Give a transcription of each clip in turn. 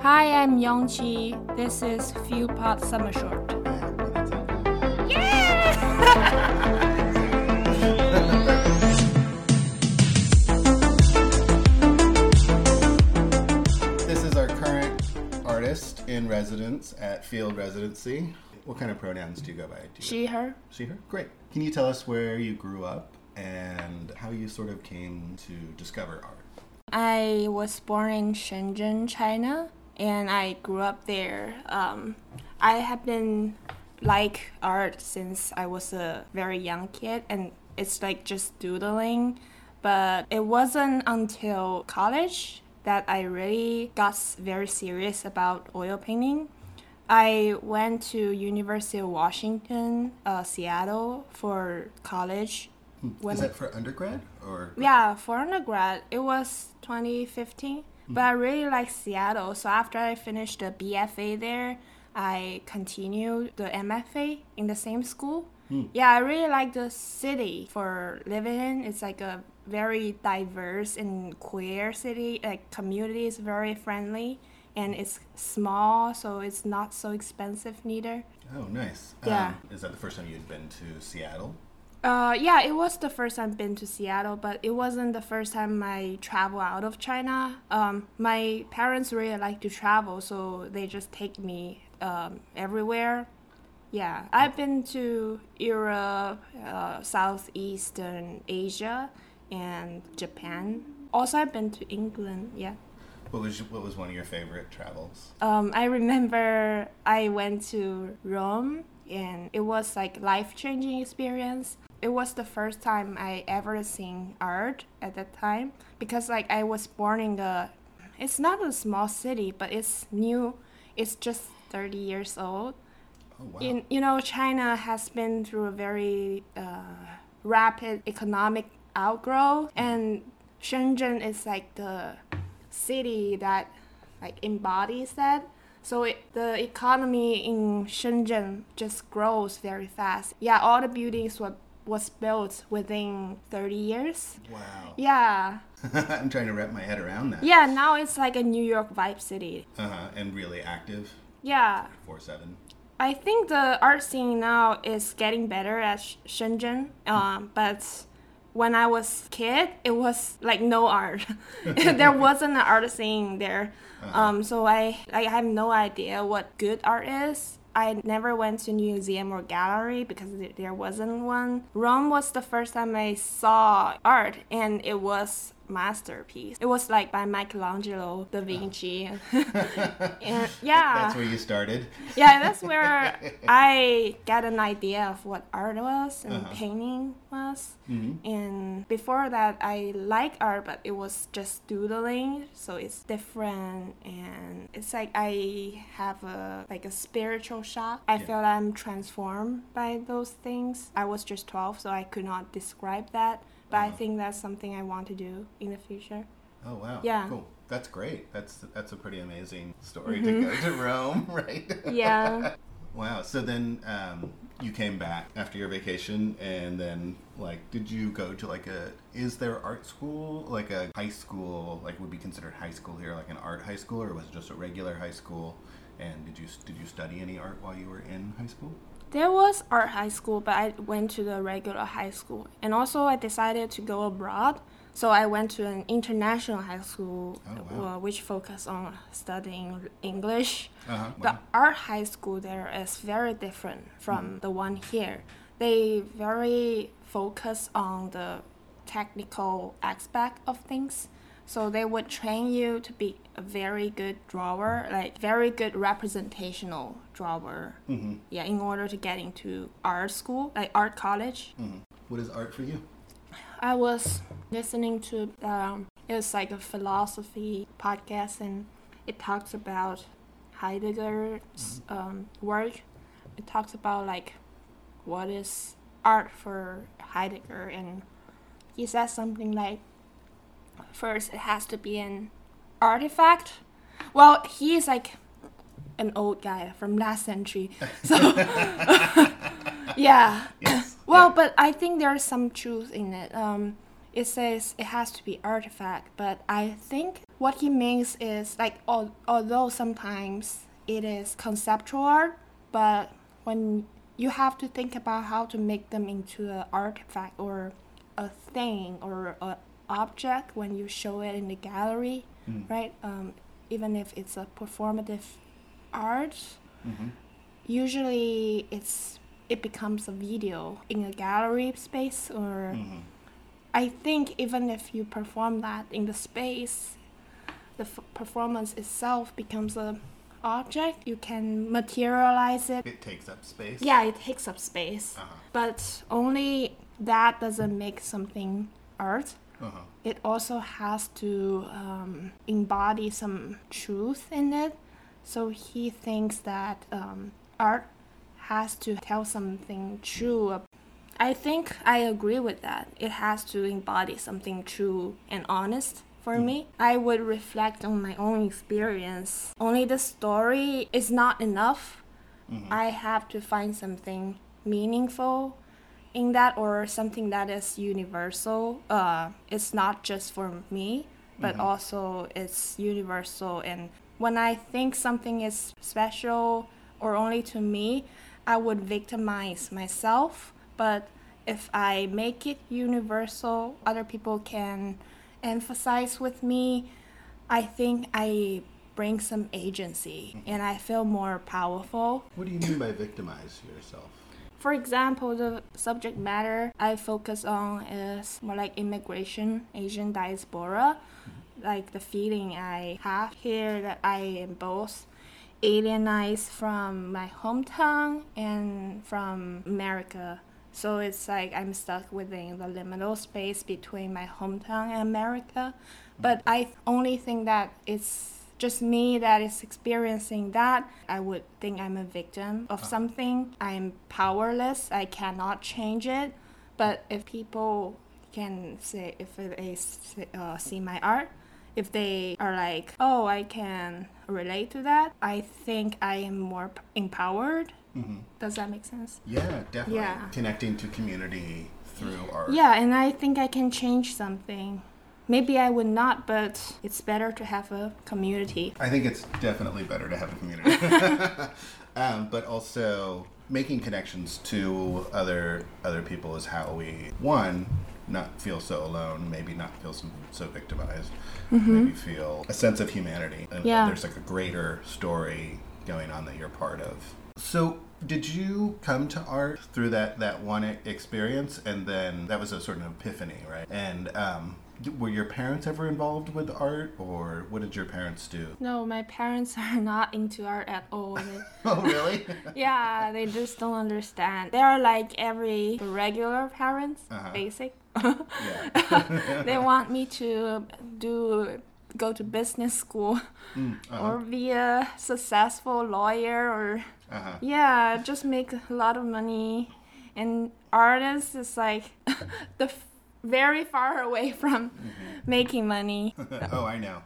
Hi, I'm Yongqi. This is Field Pod Summer Short. This is our current artist in residence at Field Residency. What kind of pronouns do you go by? Do you She, her. she, her? Great. Can you tell us where you grew up and how you sort of came to discover art? I was born in Shenzhen, China, and I grew up there. Um, I have been like art since I was a very young kid, and it's like just doodling. But it wasn't until college that I really got very serious about oil painting. I went to University of Washington, uh, Seattle for college. When Is that for undergrad or? yeah, for undergrad, it was 2015. But I really like Seattle, so after I finished the BFA there, I continued the MFA in the same school. Yeah, I really like the city for living in. It's like a very diverse and queer city. Like community is very friendly, and it's small, so it's not so expensive neither. Oh, nice. Yeah. Um, is that the first time you'd been to Seattle? Uh, yeah, it was the first time I've been to Seattle, but it wasn't the first time I travel out of China. Um, my parents really like to travel, so they just take me um, everywhere. Yeah, I've been to Europe, uh, Southeastern Asia, and Japan. Also, I've been to England. Yeah. What was what was one of your favorite travels? Um, I remember I went to Rome and it was like life changing experience. It was the first time I ever seen art at that time because like I was born in the it's not a small city but it's new. It's just 30 years old. Oh wow. In, you know, China has been through a very uh, rapid economic outgrowth, and Shenzhen is like the city that like embodies that. So it, the economy in Shenzhen just grows very fast. Yeah, all the buildings were was built within 30 years. wow. Yeah. I'm trying to wrap my head around that. Yeah, now it's like a New York vibe city. Uh-huh. And really active. Yeah. Four seven. I think the art scene now is getting better at Sh- Shenzhen, um, but when I was kid, it was like no art. there wasn't an art scene there, um, so I I have no idea what good art is. I never went to museum or gallery because there wasn't one. Rome was the first time I saw art, and it was masterpiece. It was like by Michelangelo da Vinci, and yeah, That's where you started. yeah, that's where I got an idea of what art was and Uh-huh. painting was. Mhm. And before that, I like art, but it was just doodling, so it's different. And it's like I have a like a spiritual shock. I Yeah. felt I'm transformed by those things. I was just 12, so I could not describe that. But I Uh-huh. think that's something I want to do in the future. Oh wow. Yeah. Cool. That's great. That's that's a pretty amazing story to go to Rome, right? Mm-hmm. Yeah. wow. So then um, you came back after your vacation, and then like, did you go to like a? Is there art school like a high school like would be considered high school here, like an art high school, or was it just a regular high school? And did you did you study any art while you were in high school? There was art high school, but I went to the regular high school. And also, I decided to go abroad. So I went to an international high school, Oh, wow. uh, which focused on studying English. Uh-huh. The art high school there is very different from the one here. They very focus on the technical aspect of things. So they would train you to be a very good drawer, like very good representational drawer. Mhm. Yeah, in order to get into art school, like art college. Mhm. What is art for you? I was listening to um, it was like a philosophy podcast, and it talks about Heidegger's um, work. It talks about like what is art for Heidegger, and he says something like, first it has to be an artifact. Well, he is like an old guy from last century, so yeah. Yes. Well, Yeah. but I think there's some truth in it. Um, it says it has to be artifact, but I think what he means is like al- although sometimes it is conceptual art, but when you have to think about how to make them into an artifact or a thing or an object when you show it in the gallery, Mm. right? Um, even if it's a performative art, Mm-hmm. usually it's it becomes a video in a gallery space or Mm-hmm. I think even if you perform that in the space, the f- performance itself becomes a object. You can materialize it. It takes up space. Yeah, it takes up space, Uh-huh. but only that doesn't make something art. Uh-huh. It also has to um, embody some truth in it. So he thinks that um, art has to tell something true. I think I agree with that. It has to embody something true and honest for me. I would reflect on my own experience. Only the story is not enough. Mhm. I have to find something meaningful in that or something that is universal. Uh, it's not just for me, but Mhm. also it's universal. And when I think something is special or only to me, I would victimize myself. But if I make it universal, other people can emphasize with me. I think I bring some agency and I feel more powerful. What do you mean by victimize yourself? For example, the subject matter I focus on is more like immigration, Asian diaspora. Like the feeling I have here that I am both alienized from my hometown and from America. So it's like I'm stuck within the liminal space between my hometown and America. But I only think that it's just me that is experiencing that. I would think I'm a victim of something. I'm powerless. I cannot change it. But if people can say, if they uh, see my art, if they are like, oh, I can relate to that, I think I am more empowered. Mm-hmm. Does that make sense? Yeah, definitely. Yeah. Connecting to community through art. Yeah, and I think I can change something. Maybe I would not, but it's better to have a community. I think it's definitely better to have a community. um, but also making connections to other other people is how we one not feel so alone, maybe not feel so, so victimized, maybe feel a sense of humanity. And Yeah. there's like a greater story going on that you're part of. So, did you come to art through that that one experience, and then that was a sort of epiphany, right? And um, were your parents ever involved with art, or what did your parents do? No, my parents are not into art at all. They- Oh, really? yeah, they just don't understand. They are like every regular parents, Uh-huh. basic. they want me to do go to business school Mm, uh-huh. or be a successful lawyer or uh-huh. yeah, just make a lot of money. And artists is like the f- very far away from making money. oh, I know.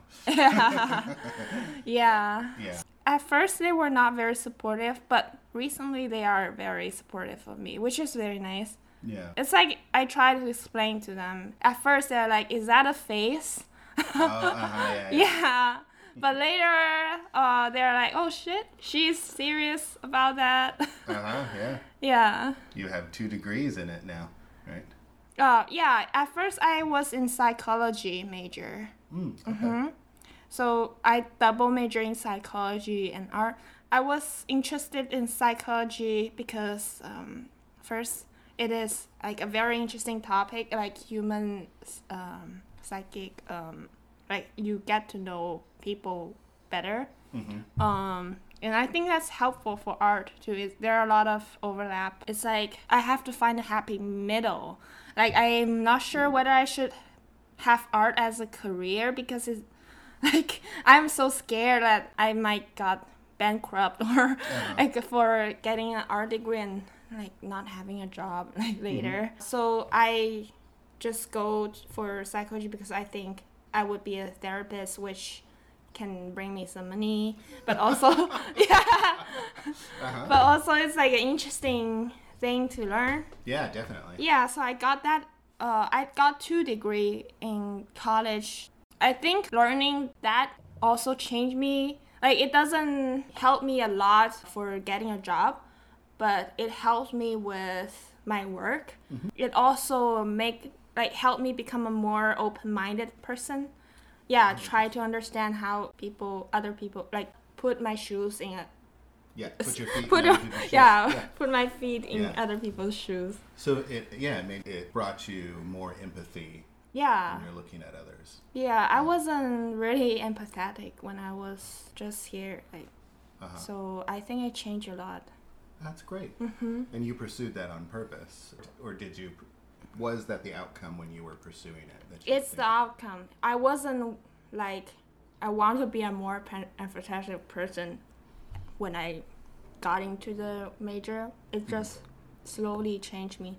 yeah. Yeah. At first, they were not very supportive, but recently they are very supportive of me, which is very nice. Yeah. It's like I try to explain to them. At first, they're like, "Is that a face?" Oh, uh-huh, yeah, yeah. yeah. But later, uh, they're like, "Oh shit, she's serious about that." Uh-huh, yeah. yeah. You have two degrees in it now, right? Uh, yeah. At first, I was in psychology major. Mm, okay. hmm So I double major in psychology and art. I was interested in psychology because um, first it is like a very interesting topic, like human um, psychic. Um, like you get to know people better. Mhm. Um, and I think that's helpful for art too. Is there are a lot of overlap. It's like I have to find a happy middle. Like I'm not sure whether I should have art as a career because it's like I'm so scared that I might got bankrupt or like for getting an art degree and like not having a job like later. So I just go for psychology because I think I would be a therapist, which can bring me some money, but also yeah, Uh-huh. but also it's like an interesting thing to learn. Yeah, definitely. Yeah, so I got that uh, I got two degree in college. I think learning that also changed me. Like it doesn't help me a lot for getting a job, but it helps me with my work. It also make like help me become a more open-minded person. Yeah, try to understand how people, other people, like put my shoes in a Yeah, put your feet put in a- shoes. yeah, put my feet in Yeah. other people's shoes. So it yeah, it, made, it brought you more empathy Yeah. when you're looking at others. Yeah, I wasn't really empathetic when I was just here. Like, Uh-huh. so I think it changed a lot. That's great. hmm And you pursued that on purpose, or did you? Was that the outcome when you were pursuing it? It's the outcome. I wasn't like I want to be a more empathetic person when I got into the major. It Mm-hmm. just slowly changed me.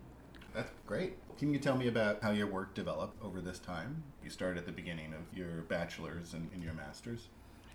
That's great. Can you tell me about how your work developed over this time? You started at the beginning of your bachelor's and, and your master's.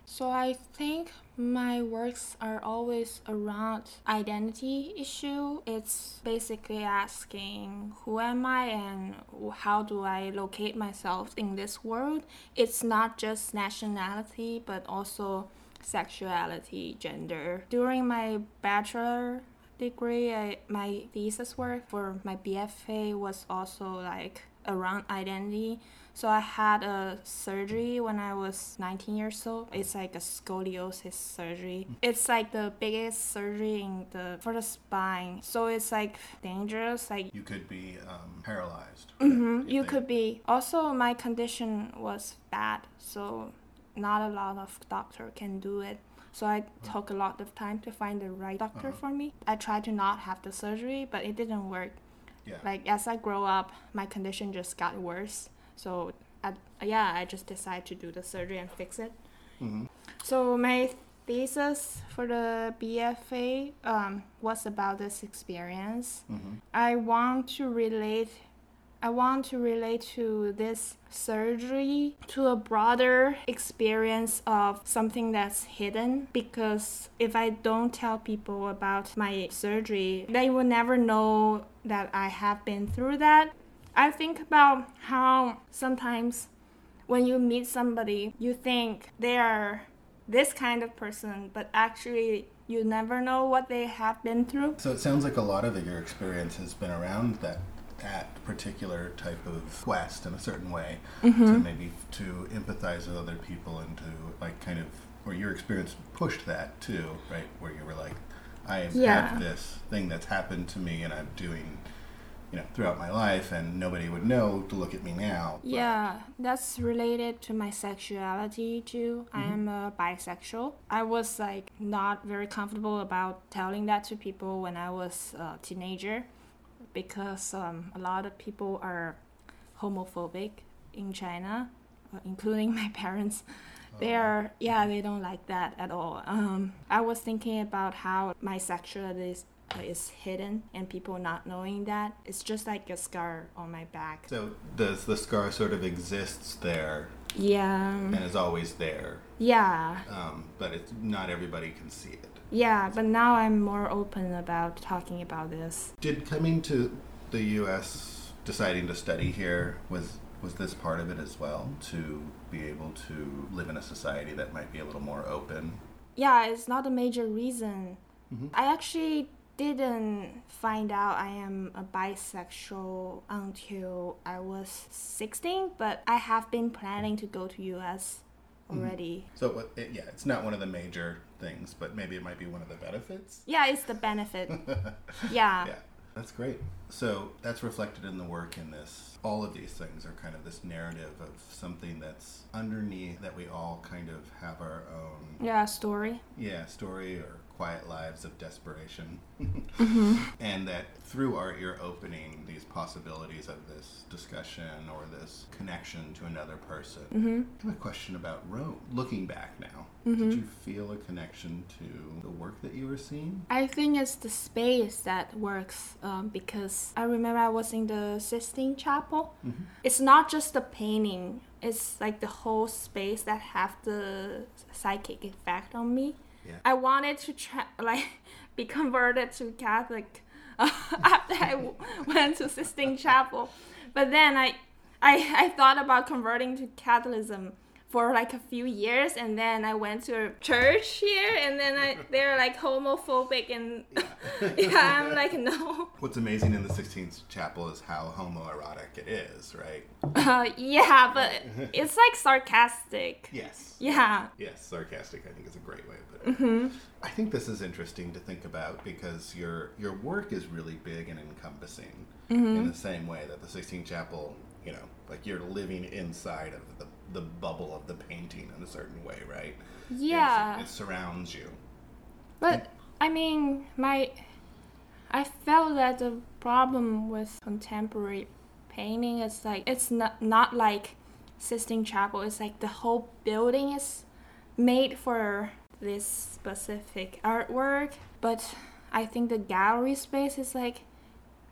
So I think my works are always around identity issue. It's basically asking who am I and how do I locate myself in this world. It's not just nationality but also sexuality, gender. During my bachelor degree, I, my thesis work for my BFA was also like around identity. So I had a surgery when I was 19 years old. It's like a scoliosis surgery. It's like the biggest surgery in the for the spine. So it's like dangerous. Like You could be um, paralyzed. hmm you think? could be. Also, my condition was bad, so not a lot of doctor can do it. So I took a lot of time to find the right doctor Uh-huh. for me. I tried to not have the surgery, but it didn't work. Yeah. Like as I grow up, my condition just got worse. So I, yeah, I just decided to do the surgery and fix it. hmm So my thesis for the BFA um, was about this experience. hmm I want to relate I want to relate to this surgery to a broader experience of something that's hidden because if I don't tell people about my surgery, they will never know that I have been through that. I think about how sometimes when you meet somebody, you think they are this kind of person, but actually you never know what they have been through. So it sounds like a lot of your experience has been around that that particular type of quest in a certain way Mm-hmm. to maybe to empathize with other people and to like kind of where your experience pushed that too, right? Where you were like, I Yeah. have this thing that's happened to me and I'm doing you know, throughout my life and nobody would know to look at me now. but- Yeah, that's related to my sexuality too. I am a bisexual. I was like not very comfortable about telling that to people when I was a teenager because um, a lot of people are homophobic in China, uh, including my parents. They Oh. are, yeah, they don't like that at all. Um, I was thinking about how my sexuality is, hidden and people not knowing that. It's just like a scar on my back. So does the scar sort of exists there Yeah. and is always there, Yeah. um, but it's not everybody can see it. Yeah, but now I'm more open about talking about this. Did coming to the U.S. deciding to study here was was this part of it as well to be able to live in a society that might be a little more open? Yeah, it's not a major reason. Mhm. I actually didn't find out I am a bisexual until I was 16, but I have been planning to go to US mm-hmm. already. So it, yeah, it's not one of the major things, but maybe it might be one of the benefits. Yeah, it's the benefit. yeah. Yeah, that's great. So that's reflected in the work in this. All of these things are kind of this narrative of something that's underneath that we all kind of have our own Yeah, story. yeah, story or quiet lives of desperation. Mm-hmm. and that through art, you're opening these possibilities of this discussion or this connection to another person. hmm I have a question about Rome. Looking back now, Mm-hmm. did you feel a connection to the work that you were seeing? I think it's the space that works um, because I remember I was in the Sistine Chapel. Mm-hmm. It's not just the painting; it's like the whole space that have the psychic effect on me. Yeah. I wanted to like be converted to Catholic after I went to Sistine Chapel But then I, I, I thought about converting to Catholicism for like a few years, and then I went to a church here, and then I they're like homophobic, and yeah, I'm like no. What's amazing in the Sixtine Chapel is how homoerotic it is, right? Uh, yeah, but it's like sarcastic. Yes. Yeah. Yes, sarcastic. I think is a great way of putting it. I think this is interesting to think about because your your work is really big and encompassing in the same way that the Sixtine Chapel, you know, like you're living inside of the the bubble of the painting in a certain way, right? Yeah. It, it surrounds you. But I mean, my I felt that the problem with contemporary painting is like it's not not like Sistine Chapel. It's like the whole building is made for this specific artwork. But I think the gallery space is like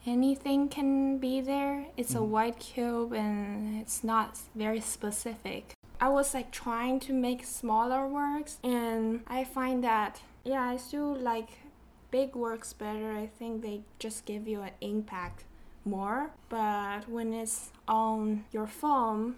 anything can be there. It's a white cube and it's not very specific. I was like trying to make smaller works and I find that yeah, I still like big works better. I think they just give you an impact more. But when it's on your phone,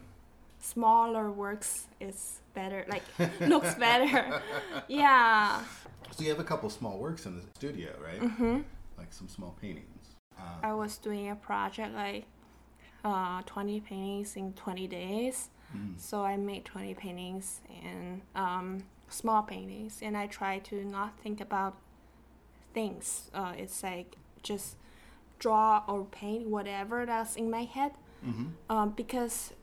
smaller works is better. Like looks better. yeah. So you have a couple small works in the studio, right? Mm-hmm. Like some small paintings. Uh, I was doing a project like uh, 20 paintings in 20 days. So I made 20 paintings and um, small paintings, and I try to not think about things. Uh, it's like just draw or paint whatever that's in my head mm-hmm. um, because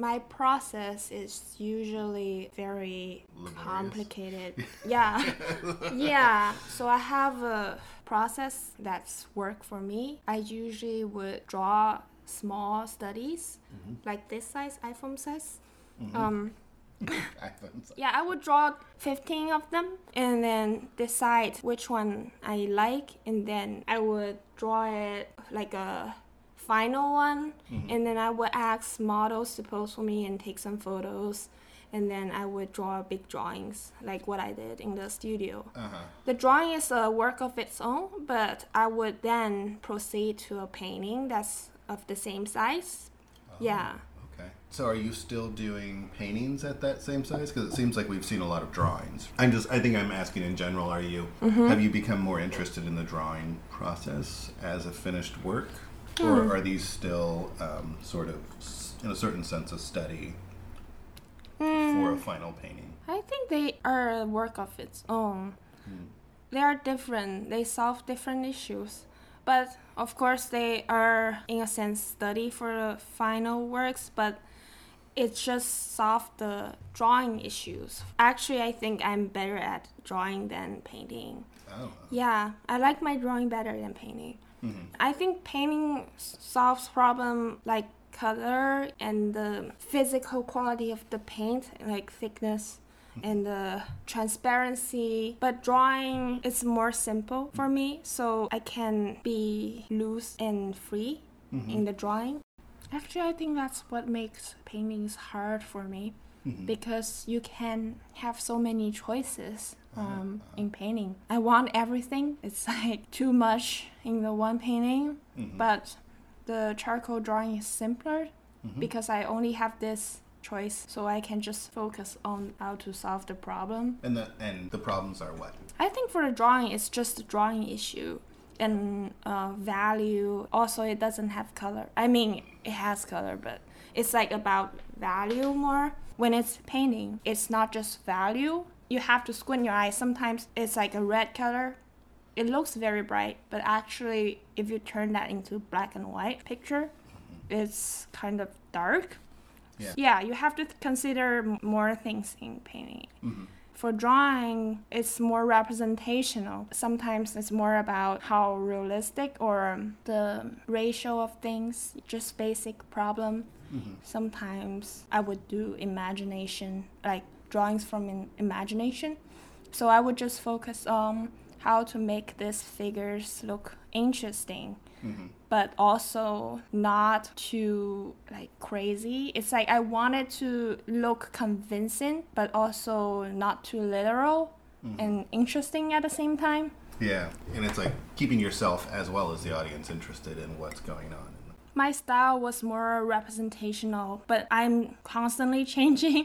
my process is usually very Laborious. complicated. yeah. yeah. So I have a process that's work for me. I usually would draw small studies like this size, iPhone size. Um, iPhones. yeah, I would draw 15 of them and then decide which one I like, and then I would draw it like a final one, and then I would ask models to pose for me and take some photos, and then I would draw big drawings like what I did in the studio. Uh-huh. The drawing is a work of its own, but I would then proceed to a painting that's of the same size. Yeah. Okay. So are you still doing paintings at that same size? Because it seems like we've seen a lot of drawings. I'm just, I think I'm asking in general, are you, have you become more interested in the drawing process as a finished work? Or hmm. are these still um, sort of, in a certain sense, a study for a hmm. final painting? I think they are a work of its own. Hmm. They are different. They solve different issues. But of course, they are, in a sense, study for the final works, but it just solved the drawing issues. Actually, I think I'm better at drawing than painting. Oh, Yeah, I like my drawing better than painting. Mm-hmm. I think painting solves problem like color and the physical quality of the paint, like thickness mm-hmm. and the transparency. But drawing is more simple for mm-hmm. me, so I can be loose and free in the drawing. Actually, I think that's what makes paintings hard for me because you can have so many choices um, in painting. I want everything. It's like too much in the one painting, but the charcoal drawing is simpler because I only have this choice, so I can just focus on how to solve the problem. and the and the problems are what? I think for the drawing, it's just a drawing issue and uh, value. Also, it doesn't have color. I mean, it has color, but it's like about value more. When it's painting, it's not just value. You have to squint your eyes. Sometimes it's like a red color. It looks very bright, but actually, if you turn that into black and white picture, it's kind of dark. Yeah. Yeah, you have to consider more things in painting. Mm-hmm. For drawing, it's more representational. Sometimes it's more about how realistic or the ratio of things, just basic problem. Mm-hmm. Sometimes I would do imagination, like drawings from in imagination. So I would just focus on how to make these figures look interesting mm-hmm. but also not too like crazy. It's like I wanted to look convincing, but also not too literal mm-hmm. and interesting at the same time. Yeah, and it's like keeping yourself as well as the audience interested in what's going on. My style was more representational, but I'm constantly changing.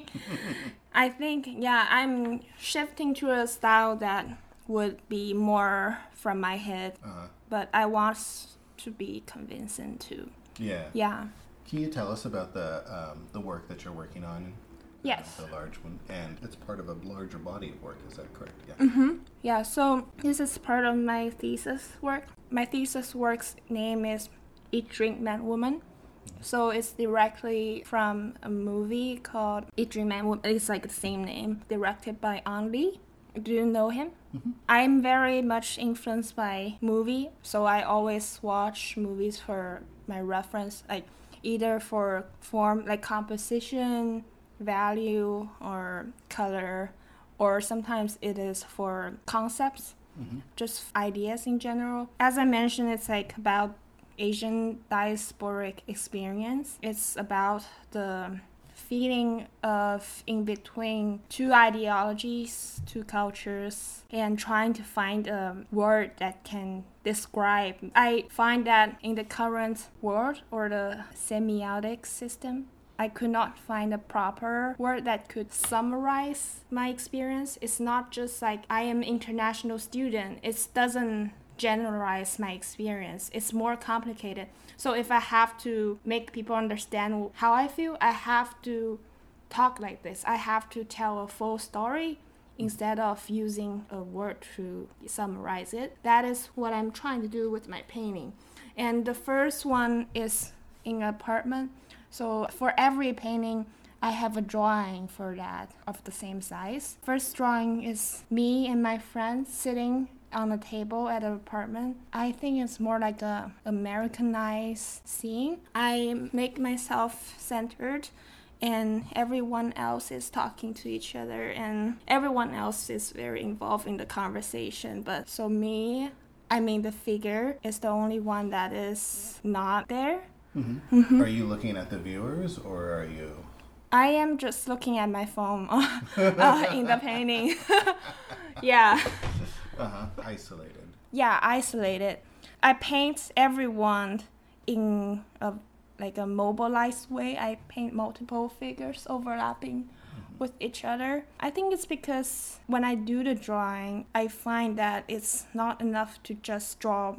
I think, yeah, I'm shifting to a style that would be more from my head, Uh, but I want to be convincing too. yeah. Yeah. Can you tell us about the um, the work that you're working on? uh, Yes. the large one, and it's part of a larger body of work. Is that correct? Yeah. Mm-hmm. Yeah, so this is part of my thesis work. My thesis work's name is Eat Drink Man Woman. So it's directly from a movie called Eat Drink Man Woman. It's like the same name, directed by Ang Lee. Do you know him? Mm-hmm. I'm very much influenced by movie, so I always watch movies for my reference, like either for form, like composition, value, or color, or sometimes it is for concepts, mm-hmm. just ideas in general. As I mentioned, it's like about Asian diasporic experience. It's about the feeling of in between two ideologies, two cultures, and trying to find a word that can describe. I find that in the current world or the semiotic system, I could not find a proper word that could summarize my experience. It's not just like I am international student. It doesn't generalize my experience. It's more complicated. So if I have to make people understand how I feel, I have to talk like this. I have to tell a full story instead of using a word to summarize it. That is what I'm trying to do with my painting. And the first one is in an apartment. So for every painting, I have a drawing for that of the same size. First drawing is me and my friend sitting on a table at an apartment. I think it's more like a Americanized scene. I make myself centered and everyone else is talking to each other and everyone else is very involved in the conversation. But so me, I mean the figure is the only one that is not there. Mm-hmm. Are you looking at the viewers, or are you? I am just looking at my phone uh, in the painting. yeah. Uh huh. Isolated. Yeah, isolated. I paint everyone in a like a mobilized way. I paint multiple figures overlapping with each other. I think it's because when I do the drawing, I find that it's not enough to just draw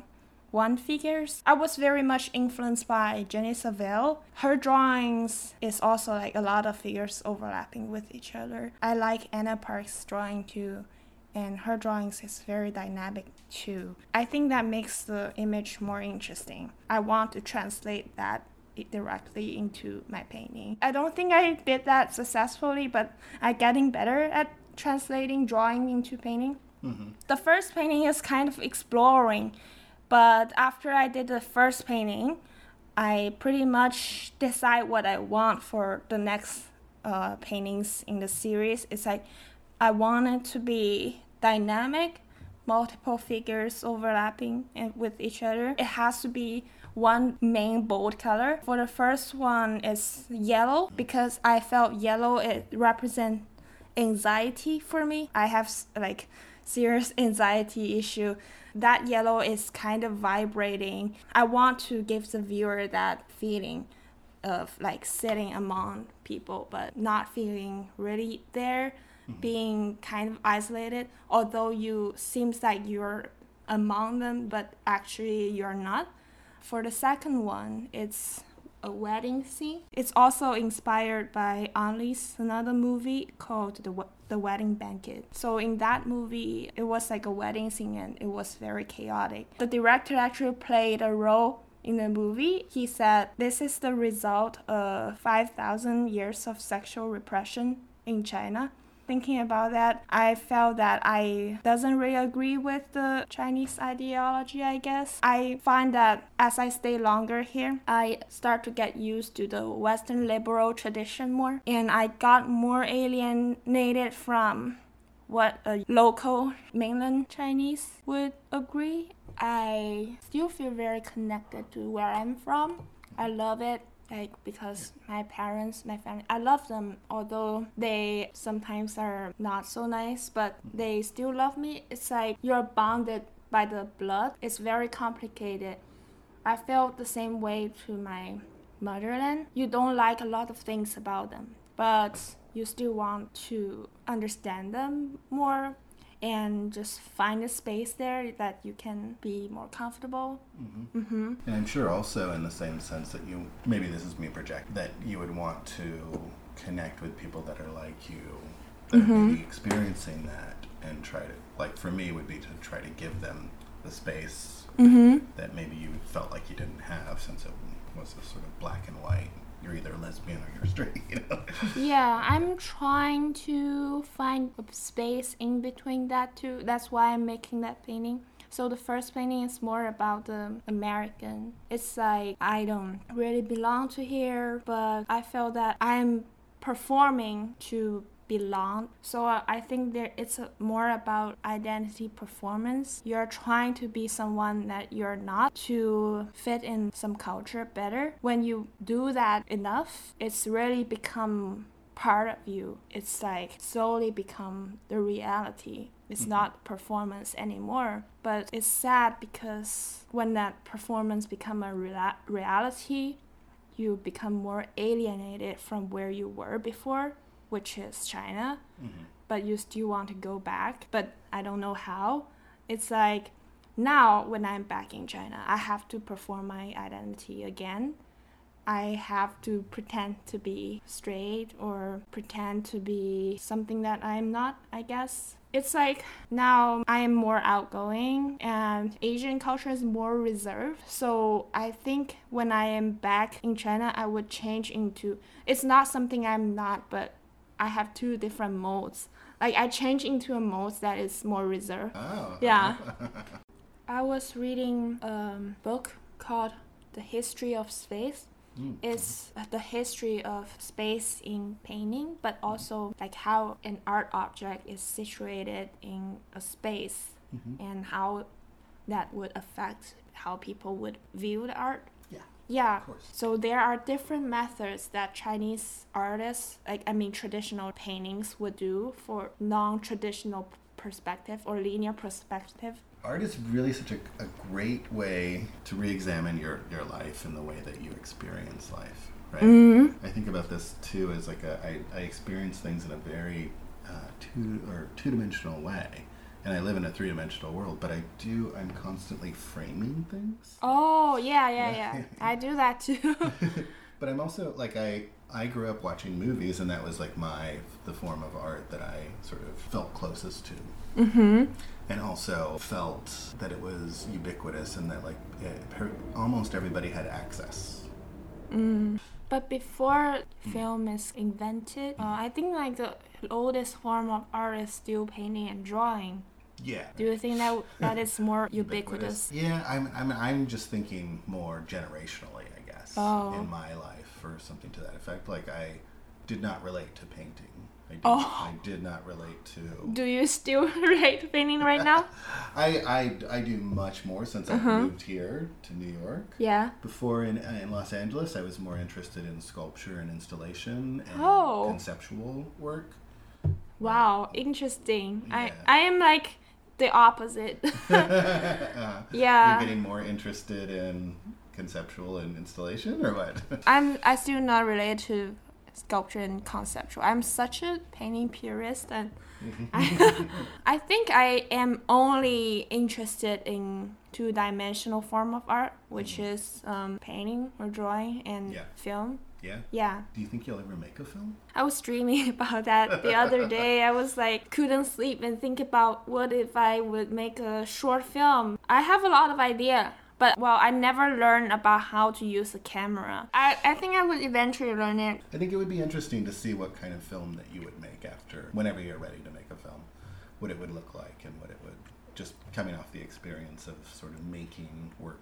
one figures. I was very much influenced by Jenny Saville. Her drawings is also like a lot of figures overlapping with each other. I like Anna Park's drawing too, and her drawings is very dynamic too. I think that makes the image more interesting. I want to translate that directly into my painting. I don't think I did that successfully, but I'm getting better at translating drawing into painting. Mm-hmm. The first painting is kind of exploring, but after I did the first painting, I pretty much decide what I want for the next uh, paintings in the series. It's like I want it to be dynamic, multiple figures overlapping eh, with each other. It has to be one main bold color. For the first one is yellow because I felt yellow it represents anxiety for me. I have like serious anxiety issue. That yellow is kind of vibrating. I want to give the viewer that feeling of like sitting among people but not feeling really there, Mm-hmm. being kind of isolated, although you seems like you're among them but actually you're not. For the second one, it's a wedding scene. It's also inspired by Ang Lee's another movie called The, the Wedding Banquet. So in that movie, it was like a wedding scene and it was very chaotic. The director actually played a role in the movie. He said this is the result of 5,000 years of sexual repression in China thinking about that i felt that i doesn't really agree with the chinese ideology i guess. I find that as i stay longer here i start to get used to the western liberal tradition more and i got more alienated from what a local mainland chinese would agree. I still feel very connected to where i'm from. I love it like because my parents my family i love them although they sometimes are not so nice but they still love me. It's like you're bonded by the blood. It's very complicated. I felt the same way to my motherland. You don't like a lot of things about them, but you still want to understand them more and just find a space there that you can be more comfortable. Mm-hmm. Mm-hmm. And I'm sure also in the same sense that you maybe this is me project that you would want to connect with people that are like you that are maybe experiencing that and try to like for me would be to try to give them the space Mm-hmm. that maybe you felt like you didn't have since it was a sort of black and white. You're either lesbian or you're straight, you know. Yeah, I'm trying to find a space in between that too. That's why I'm making that painting. So the first painting is more about the American. It's like I don't really belong to here, but I feel that I'm performing to belong. So uh, I think there it's a, more about identity performance. You're trying to be someone that you're not to fit in some culture better. When you do that enough, it's really become part of you. It's like slowly become the reality. It's not performance anymore. But it's sad because when that performance become a rea- reality, you become more alienated from where you were before which is China, Mm-hmm. but you still want to go back, but I don't know how. It's like now when I'm back in China, I have to perform my identity again. I have to pretend to be straight or pretend to be something that I'm not, I guess. It's like now I am more outgoing and Asian culture is more reserved. So I think when I am back in China, I would change into it's not something I'm not, but I have two different modes. Like I change into a mode that is more reserved. Oh. Yeah. I was reading a book called The History of Space. Mm. It's the history of space in painting, but also like how an art object is situated in a space Mhm. and how that would affect how people would view the art. Yeah. Yeah. Of course. So there are different methods that Chinese artists, like I mean traditional paintings would do for non-traditional perspective or linear perspective. Art is really such a, a great way to re-examine your, your life and the way that you experience life, right? Mm-hmm. I think about this too as like a, I, I experience things in a very uh, two or two-dimensional way, and I live in a three-dimensional world. But I do I'm constantly framing things. Oh yeah, yeah, Yeah. yeah. I do that too. but I'm also like I I grew up watching movies, and that was like my the form of art that I sort of felt closest to. mm-hmm. and also felt that it was ubiquitous and that like it, almost everybody had access. Mm. But before film is invented, uh, I think like the oldest form of art is still painting and drawing. Yeah. Do you think that that is more ubiquitous? Yeah, I'm, I'm I'm just thinking more generationally, I guess, Oh. in my life or something to that effect. Like I did not relate to painting. I did, Oh. I did not relate to. Do you still relate painting right now? I, I, I do much more since Uh-huh. I moved here to New York. Yeah. Before in, in Los Angeles, I was more interested in sculpture and installation and Oh. conceptual work. Wow, interesting. I I am like the opposite. Uh, Yeah. You're getting more interested in conceptual and installation, or what? I'm I still not related to sculpture and conceptual. I'm such a painting purist and I, I think I am only interested in two dimensional form of art, which is um, painting or drawing and Yeah. film. Yeah. Yeah. Do you think you'll ever make a film? I was dreaming about that the other day. I was like, couldn't sleep and think about what if I would make a short film. I have a lot of idea, but well, I never learned about how to use a camera. I, I think I would eventually learn it. I think it would be interesting to see what kind of film that you would make after, whenever you're ready to make a film, what it would look like and what it would, just coming off the experience of sort of making work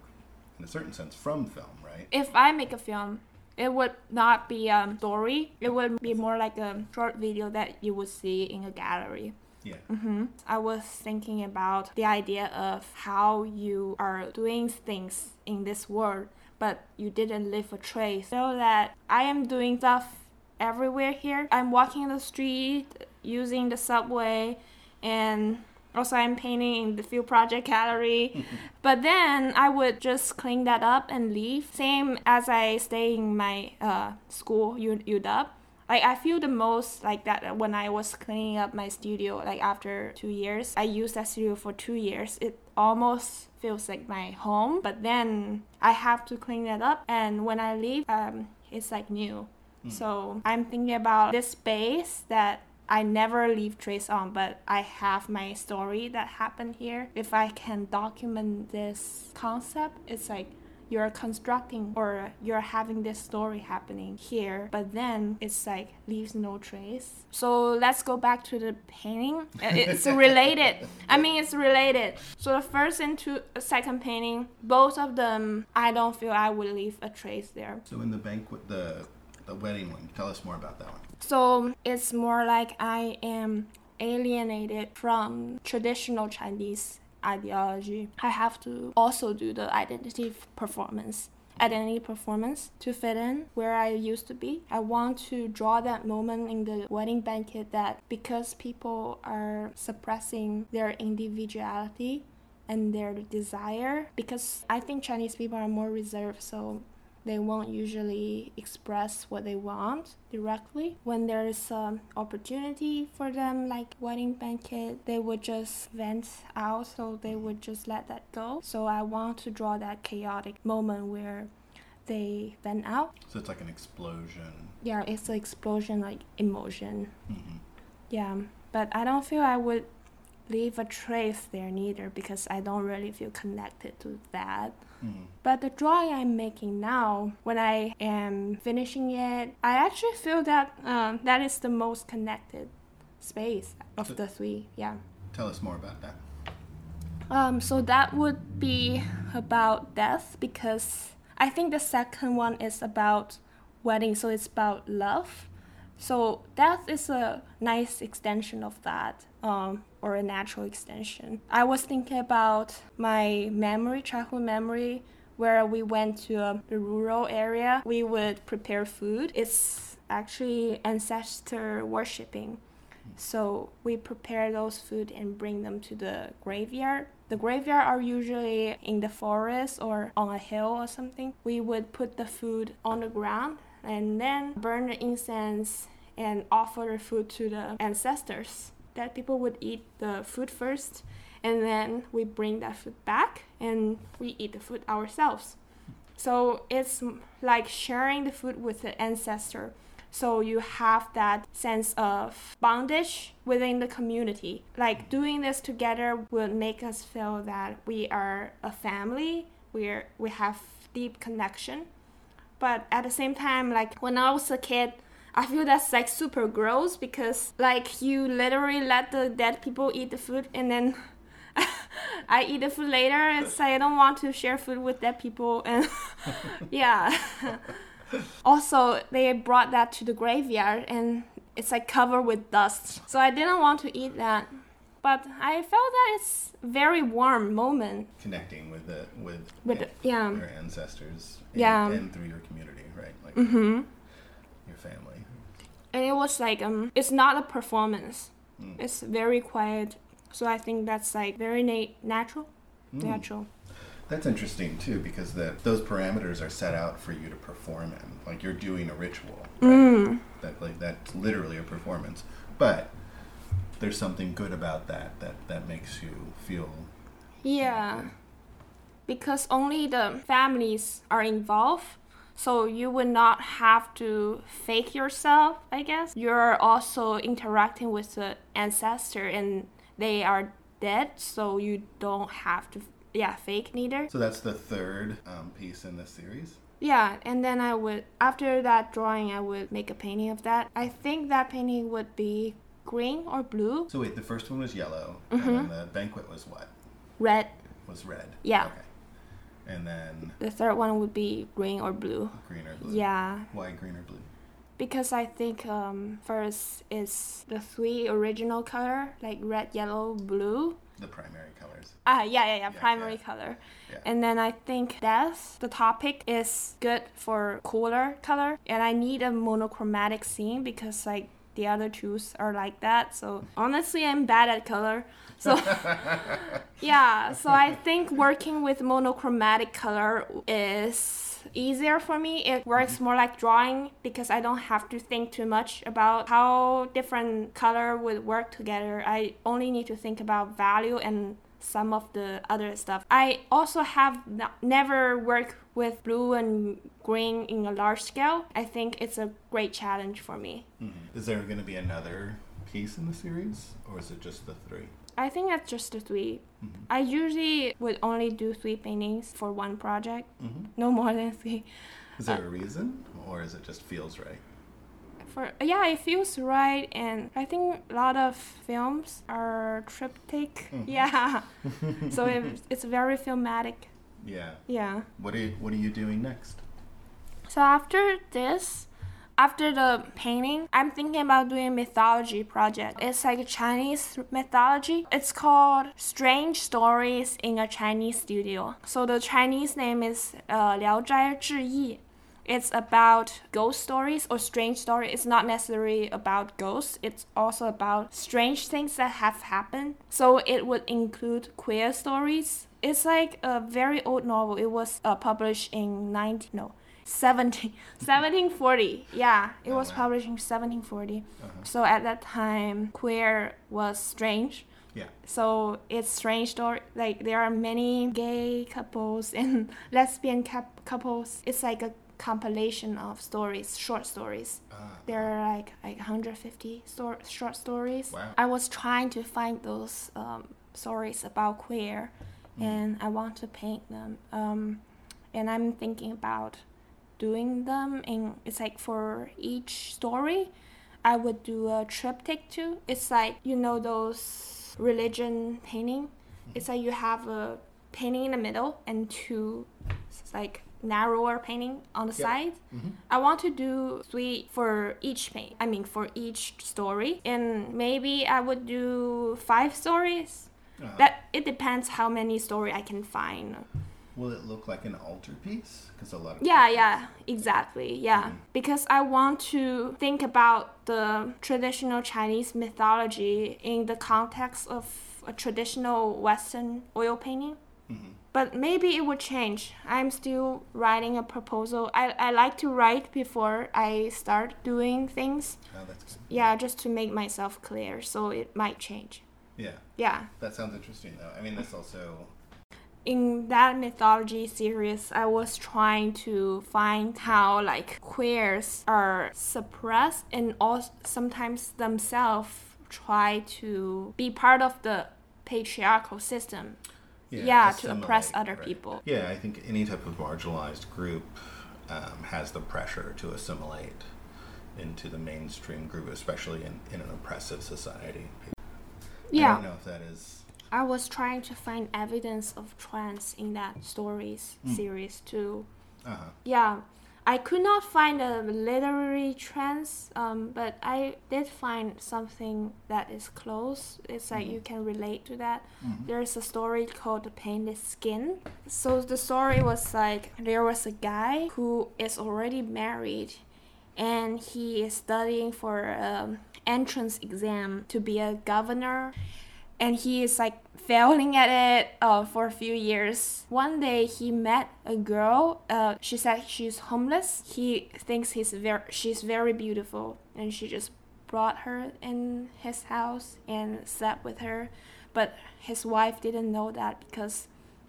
in a certain sense from film, right? If I make a film, it would not be a story. It would be more like a short video that you would see in a gallery. Yeah. hmm I was thinking about the idea of how you are doing things in this world, but you didn't leave a trace. So that I am doing stuff everywhere here. I'm walking in the street, using the subway, and Also, I'm painting in the field project gallery. but then I would just clean that up and leave. Same as I stay in my uh, school, U- UW. Like I feel the most like that when I was cleaning up my studio. Like after two years, I used that studio for two years. It almost feels like my home. But then I have to clean that up, and when I leave, um, it's like new. So I'm thinking about this space that I never leave trace on, but I have my story that happened here. If I can document this concept, it's like you're constructing or you're having this story happening here, but then it's like leaves no trace. So let's go back to the painting. Uh, It's related. I mean, it's related. So the first and two, second painting, both of them, I don't feel I would leave a trace there. So in the banquet, the the wedding one, tell us more about that one. So it's more like I am alienated from traditional Chinese ideology. I have to also do the identity performance. Identity performance to fit in where I used to be. I want to draw that moment in the wedding banquet that because people are suppressing their individuality and their desire, because I think Chinese people are more reserved, so they won't usually express what they want directly. When there's an opportunity for them, like wedding banquet, they would just vent out, so they would just let that go. So I want to draw that chaotic moment where they vent out. So it's like an explosion. Yeah, it's an explosion like emotion. hmm Yeah, but I don't feel I would leave a trace there neither because I don't really feel connected to that. hmm But the drawing I'm making now, when I am finishing it, I actually feel that um, that is the most connected space of the three. Yeah. Tell us more about that. Um, so that would be about death because I think the second one is about wedding, so it's about love. So death is a nice extension of that, um, or a natural extension. I was thinking about my memory, childhood memory, where we went to a, rural area. We would prepare food. It's actually ancestor worshipping. So we prepare those food and bring them to the graveyard. The graveyard are usually in the forest or on a hill or something. We would put the food on the ground and then burn the incense and offer the food to the ancestors. That people would eat the food first and then we bring that food back and we eat the food ourselves. So it's like sharing the food with the ancestor. So you have that sense of bondage within the community. Like doing this together will make us feel that we are a family. We're we have deep connection. But at the same time, like when I was a kid, I feel that's like super gross because like you literally let the dead people eat the food and then I eat the food later. It's like I don't want to share food with dead people and yeah. also, they brought that to the graveyard and it's like covered with dust. So I didn't want to eat that. But I felt that it's very warm moment Connecting with the with with an- yeah. your ancestors. And, Yeah. And through your community, right? Like Mhm. And it was like um it's not a performance. Mm. It's very quiet. So I think that's like very na- natural. Mm. Natural. That's interesting too, because the, those parameters are set out for you to perform in. Like you're doing a ritual. Right? Mm. That like that's literally a performance. But there's something good about that that that makes you feel. Yeah. Because only the families are involved. So you would not have to fake yourself, I guess. You're also interacting with the ancestor and they are dead, so you don't have to yeah, fake neither. So that's the third um, piece in this series. Yeah, and then I would after that drawing I would make a painting of that. I think that painting would be green or blue. So wait, the first one was yellow, Mhm. and the banquet was what? Red. Was red. Yeah. Okay. And then The third one would be green or blue. green or blue. Yeah. Why green or blue? Because I think um, first is the three original color, like red, yellow, blue. The primary colors. Ah, yeah, yeah, yeah, Yeah, primary yeah. color. Yeah. And then I think death, the topic is good for cooler color. And I need a monochromatic scene because like the other twos are like that. So honestly, I'm bad at color. So yeah, so I think working with monochromatic color is easier for me. It works more like drawing because I don't have to think too much about how different color would work together. I only need to think about value and some of the other stuff. I also have n- never worked with blue and green in a large scale. I think it's a great challenge for me. Mm-hmm. Is there going to be another piece in the series, or is it just the three? I think that's just the 3 Mm-hmm. I usually would only do three paintings for one project, Mm-hmm. no more than three. Is there a reason, or is it just feels right? For yeah, it feels right, and I think a lot of films are triptych. Mhm. Yeah, so it, it's very filmatic. Yeah. Yeah. What are you, What are you doing next? So after this, after the painting, I'm thinking about doing a mythology project. It's like a Chinese mythology. It's called Strange Stories in a Chinese Studio. So the Chinese name is uh, 聊斋志异. It's about ghost stories or strange stories. It's not necessarily about ghosts. It's also about strange things that have happened. So it would include queer stories. It's like a very old novel. It was uh, published in 19 no 17 1740. Yeah, it Oh, was wow. published in 1740. Uh-huh. So at that time, queer was strange. Yeah. So it's strange story. Like there are many gay couples and lesbian cap- couples. It's like a compilation of stories, short stories. Ah, There are like like 150 stor- short stories. Wow. I was trying to find those um, stories about queer, Mm. and I want to paint them. Um, and I'm thinking about doing them in. It's like for each story, I would do a triptych too. It's like you know those religion painting. It's like you have a painting in the middle and two it's like narrower painting on the side. Mhm. I want to do three for each paint. I mean for each story, and maybe I would do five stories. Uh, That it depends how many story I can find. Will it look like an altarpiece? Because a lot of Yeah, yeah, exactly. Yeah. Mhm. Because I want to think about the traditional Chinese mythology in the context of a traditional Western oil painting. Mhm. But maybe it would change. I'm still writing a proposal. I, I like to write before I start doing things. Oh. Yeah, just to make myself clear. So it might change. Yeah, Yeah. that sounds interesting though. I mean, that's also. In that mythology series, I was trying to find how like queers are suppressed and also sometimes themselves try to be part of the patriarchal system. Yeah, to oppress other right. people. Yeah, I think any type of marginalized group um, has the pressure to assimilate into the mainstream group, especially in, in an oppressive society. Yeah. I don't know if that is. I was trying to find evidence of trans in that stories Mm. series too. Uh huh. Yeah, I could not find a literary trans, um, but I did find something that is close. It's like Mhm. you can relate to that. Mhm. There's a story called The Painted Skin. So the story was like there was a guy who is already married and he is studying for um, entrance exam to be a governor and he is like failing at it uh, for a few years. One day he met a girl. Uh, she said she's homeless. He thinks he's very she's very beautiful, and she just brought her in his house and slept with her. But his wife didn't know that because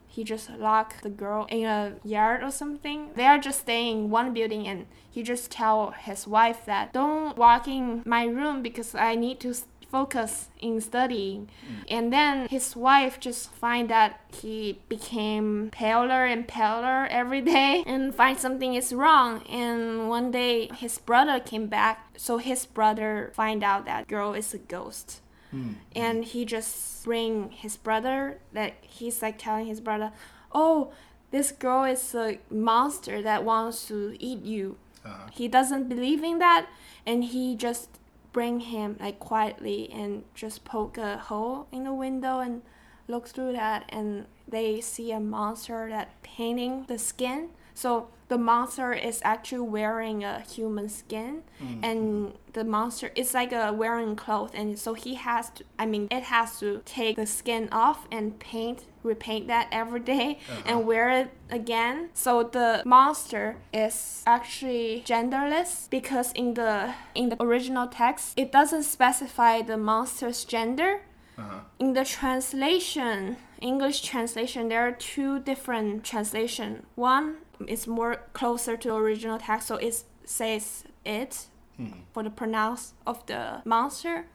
he just locked the girl in a yard or something. They are just staying in one building and he just tell his wife that don't walk in my room because I need to focus in studying. And then his wife just find that he became paler and paler every day and find something is wrong. And one day his brother came back, so his brother find out that girl is a ghost Mm. and he just bring his brother that he's like telling his brother oh this girl is a monster that wants to eat you Uh-huh. he doesn't believe in that and he just bring him like quietly and just poke a hole in the window and look through that and they see a monster that painting the skin. So the monster is actually wearing a human skin and the monster is like a wearing clothes and so he has to i mean it has to take the skin off and paint repaint that every day and wear it again. So the monster is actually genderless because in the in the original text it doesn't specify the monster's gender. Uh-huh. in the translation english translation there are two different translation. One is more closer to the original text so it says it for the pronounce of the monster.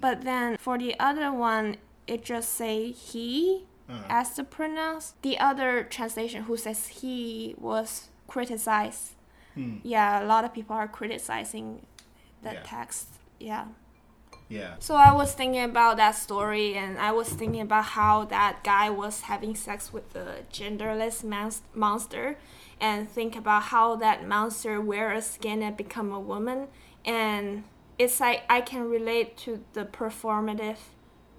But then for the other one it just say he Uh-huh. as the pronounce. The other translation who says he was criticized. Hmm. yeah a lot of people are criticizing that Yeah. text. Yeah Yeah. so I was thinking about that story, and I was thinking about how that guy was having sex with the genderless monster, and think about how that monster wear a skin and become a woman, and it's like I can relate to the performative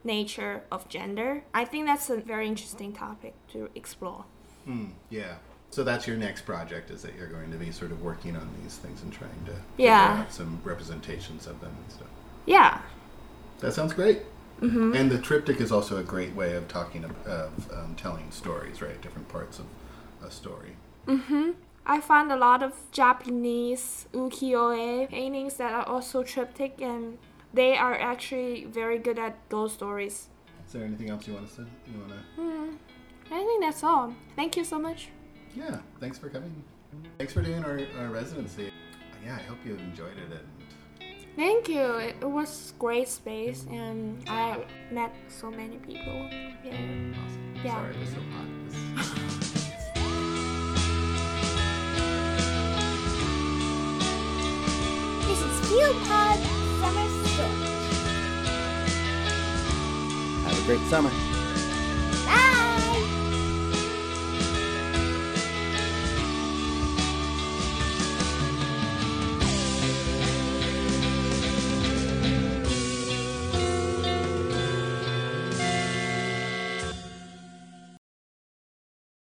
nature of gender. I think that's a very interesting topic to explore. Hmm. Yeah. So that's your next project is that you're going to be sort of working on these things and trying to Yeah. out some representations of them and stuff. Yeah. That sounds great. Mm-hmm. And the triptych is also a great way of talking of, of um, telling stories, right? Different parts of a story. I find a lot of Japanese ukiyo-e paintings that are also triptych, and they are actually very good at those stories. Is there anything else you want to say? You want to? I think that's all. Thank you so much. Yeah. Thanks for coming. Thanks for doing our, our residency. Yeah, I hope you enjoyed it. And Thank you. It, it was great space, and I met so many people. Yeah. awesome. Yeah. Sorry it was so hot. This- This is Field Pod Summer Store. Have a great summer.